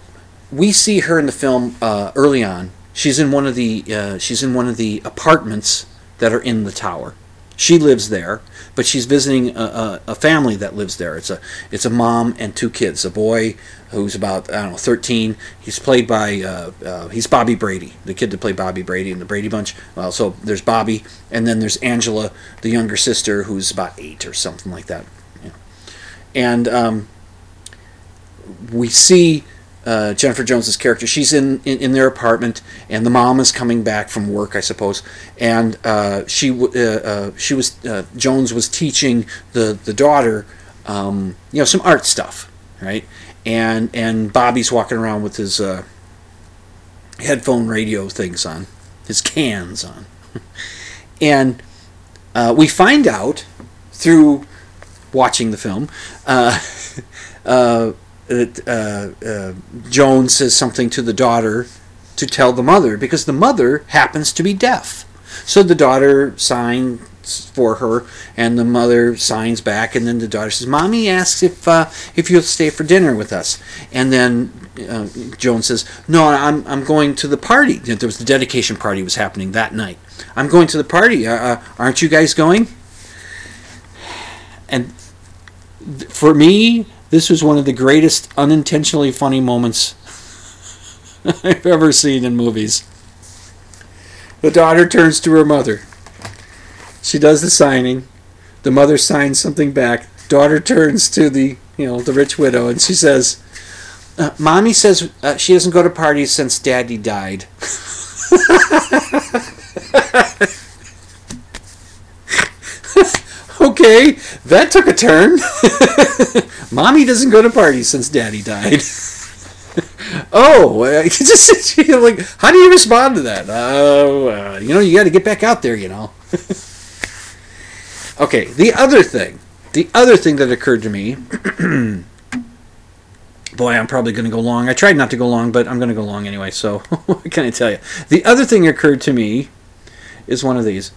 we see her in the film uh, early on. She's in one of the uh, she's in one of the apartments that are in the tower. She lives there but she's visiting a, a, a family that lives there. It's a it's a mom and two kids a boy who's about i don't know 13 he's played by uh, uh, he's bobby brady the kid that played bobby brady in the brady bunch well so there's bobby and then there's angela the younger sister who's about eight or something like that know. and um, we see uh, Jennifer Jones's character. She's in, in, in their apartment, and the mom is coming back from work, I suppose. And uh, she uh, uh, she was uh, Jones was teaching the the daughter, um, you know, some art stuff, right? And and Bobby's walking around with his uh, headphone radio things on, his cans on, and uh, we find out through watching the film. Uh, uh, that uh, uh, Jones says something to the daughter to tell the mother because the mother happens to be deaf. So the daughter signs for her, and the mother signs back, and then the daughter says, "Mommy asks if uh, if you'll stay for dinner with us." And then uh, Jones says, "No, I'm I'm going to the party. There was the dedication party was happening that night. I'm going to the party. Uh, aren't you guys going?" And th- for me, this was one of the greatest unintentionally funny moments I've ever seen in movies. The daughter turns to her mother. She does the signing. The mother signs something back. Daughter turns to the you know the rich widow and she says, uh, "Mommy says uh, she doesn't go to parties since Daddy died." okay, that took a turn. Mommy doesn't go to parties since Daddy died. oh, uh, just like how do you respond to that? Uh, you know, you got to get back out there. You know. Okay, the other thing, the other thing that occurred to me. Boy, I'm probably going to go long. I tried not to go long, but I'm going to go long anyway. So, what can I tell you? The other thing occurred to me is one of these.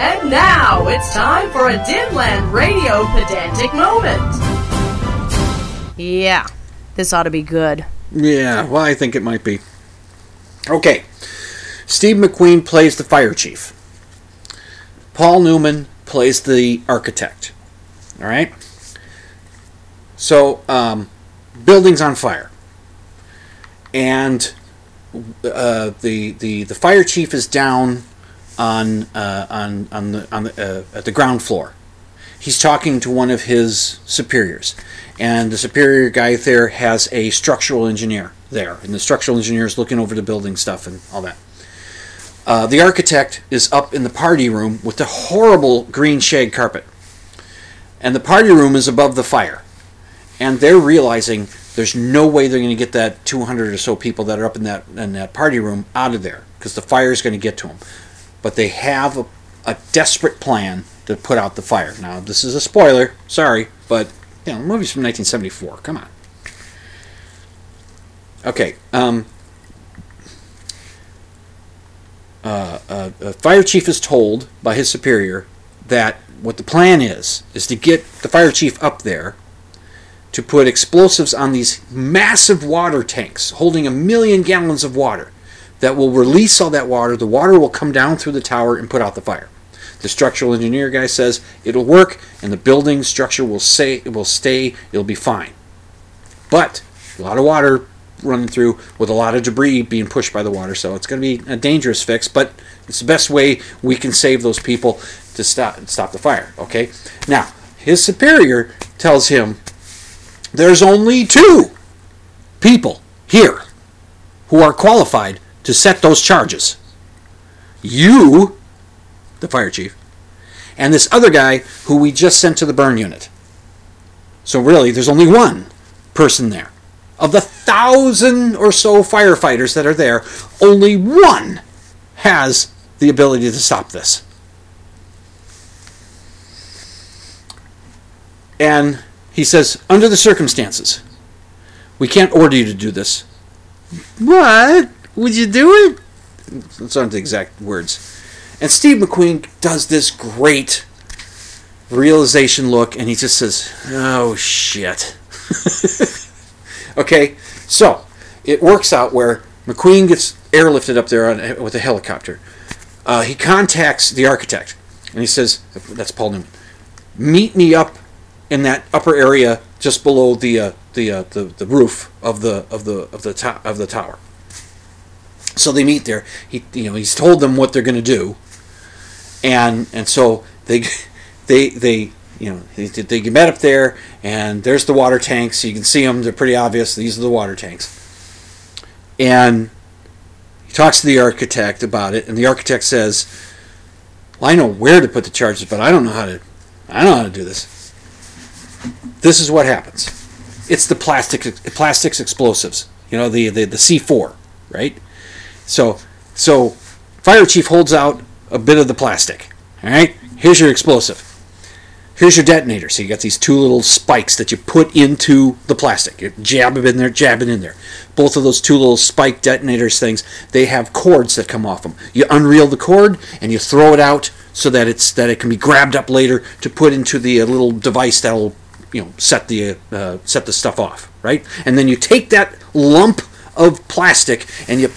And now it's time for a Dimland Radio pedantic moment. Yeah, this ought to be good. Yeah, well, I think it might be. Okay. Steve McQueen plays the fire chief. Paul Newman plays the architect. All right? So, um, building's on fire. And uh, the, the, the fire chief is down on, uh, on, on the, on the, uh, at the ground floor. He's talking to one of his superiors. And the superior guy there has a structural engineer there. And the structural engineer is looking over the building stuff and all that. Uh, the architect is up in the party room with the horrible green shag carpet. And the party room is above the fire. And they're realizing there's no way they're going to get that 200 or so people that are up in that in that party room out of there because the fire is going to get to them. But they have a, a desperate plan to put out the fire. Now, this is a spoiler, sorry, but you know, the movie's from 1974. Come on. Okay. Um, uh, uh, a fire chief is told by his superior that what the plan is is to get the fire chief up there to put explosives on these massive water tanks holding a million gallons of water that will release all that water. The water will come down through the tower and put out the fire. The structural engineer guy says it'll work and the building structure will say it will stay, it'll be fine. But a lot of water running through with a lot of debris being pushed by the water, so it's going to be a dangerous fix, but it's the best way we can save those people to stop stop the fire, okay? Now, his superior tells him there's only two people here who are qualified to set those charges. You, the fire chief, and this other guy who we just sent to the burn unit. So really, there's only one person there. Of the thousand or so firefighters that are there, only one has the ability to stop this. And he says, under the circumstances, we can't order you to do this. What? Would you do it? Those aren't the exact words. And Steve McQueen does this great realization look, and he just says, oh shit. okay, so it works out where McQueen gets airlifted up there on, with a helicopter. Uh, he contacts the architect, and he says, that's Paul Newman, meet me up in that upper area just below the uh, the, uh, the the roof of the of the of the to- of the tower. So they meet there. He you know he's told them what they're going to do, and and so they they they you know they, they get met up there, and there's the water tanks. You can see them; they're pretty obvious. These are the water tanks, and he talks to the architect about it, and the architect says, "Well, I know where to put the charges, but I don't know how to. I don't know how to do this." this is what happens. It's the plastic plastics explosives. You know the the, the C4, right? So so fire chief holds out a bit of the plastic. All right, here's your explosive. Here's your detonator. So you got these two little spikes that you put into the plastic. You jab it in there, jab it in there. Both of those two little spike detonators things, they have cords that come off them. You unreel the cord and you throw it out so that it's that it can be grabbed up later to put into the uh, little device that'll you know set the uh, set the stuff off right and then you take that lump of plastic and you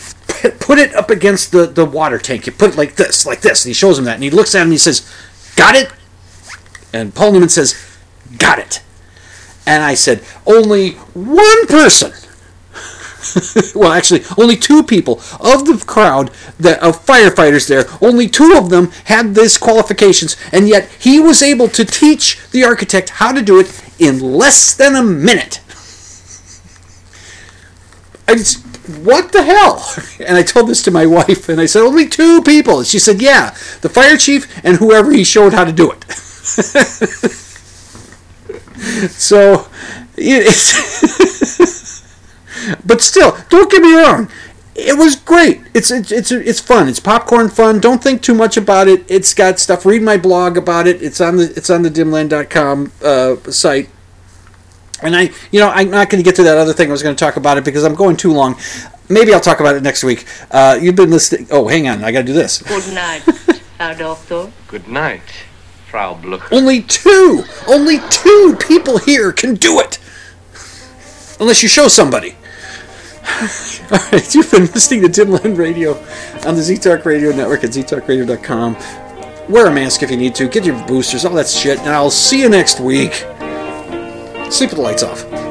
put it up against the, the water tank you put it like this like this and he shows him that and he looks at him and he says got it and paul newman says got it and i said only one person well actually only two people of the crowd that of firefighters there only two of them had these qualifications and yet he was able to teach the architect how to do it in less than a minute I just, what the hell? And I told this to my wife, and I said, only two people. And she said, yeah, the fire chief and whoever he showed how to do it. so, it's. but still, don't get me wrong. It was great. It's it's it's it's fun. It's popcorn fun. Don't think too much about it. It's got stuff. Read my blog about it. It's on the it's on the dimland.com uh, site. And I, you know, I'm not going to get to that other thing I was going to talk about it because I'm going too long. Maybe I'll talk about it next week. Uh, you've been listening. Oh, hang on. I got to do this. Good night, Herr Doctor. Good night, Only two, only two people here can do it. Unless you show somebody. All right, you've been listening to Dimland Radio on the ZTalk Radio Network at ztalkradio.com. Wear a mask if you need to. Get your boosters, all that shit. And I'll see you next week. Sleep with the lights off.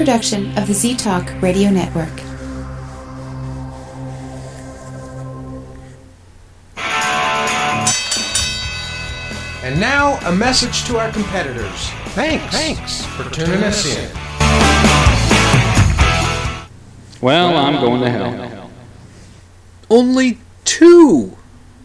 Production of the Z Talk Radio Network. And now, a message to our competitors. Thanks. Thanks for tuning us in. Well, I'm going to hell. Only two.